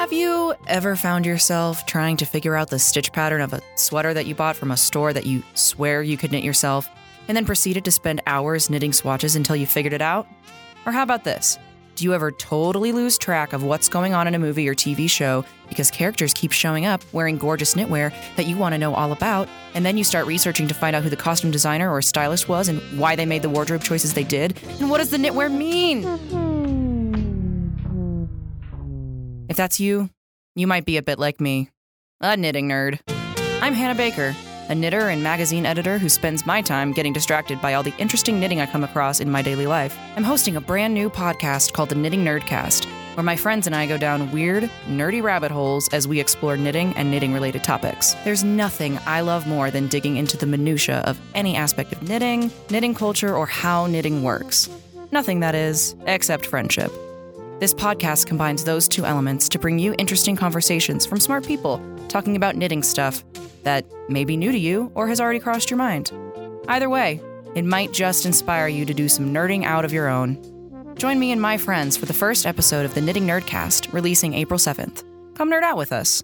Have you ever found yourself trying to figure out the stitch pattern of a sweater that you bought from a store that you swear you could knit yourself, and then proceeded to spend hours knitting swatches until you figured it out? Or how about this? Do you ever totally lose track of what's going on in a movie or TV show because characters keep showing up wearing gorgeous knitwear that you want to know all about, and then you start researching to find out who the costume designer or stylist was and why they made the wardrobe choices they did, and what does the knitwear mean? If that's you, you might be a bit like me, a knitting nerd. I'm Hannah Baker, a knitter and magazine editor who spends my time getting distracted by all the interesting knitting I come across in my daily life. I'm hosting a brand new podcast called the Knitting Nerdcast, where my friends and I go down weird, nerdy rabbit holes as we explore knitting and knitting related topics. There's nothing I love more than digging into the minutiae of any aspect of knitting, knitting culture, or how knitting works. Nothing, that is, except friendship. This podcast combines those two elements to bring you interesting conversations from smart people talking about knitting stuff that may be new to you or has already crossed your mind. Either way, it might just inspire you to do some nerding out of your own. Join me and my friends for the first episode of the Knitting Nerdcast, releasing April 7th. Come nerd out with us.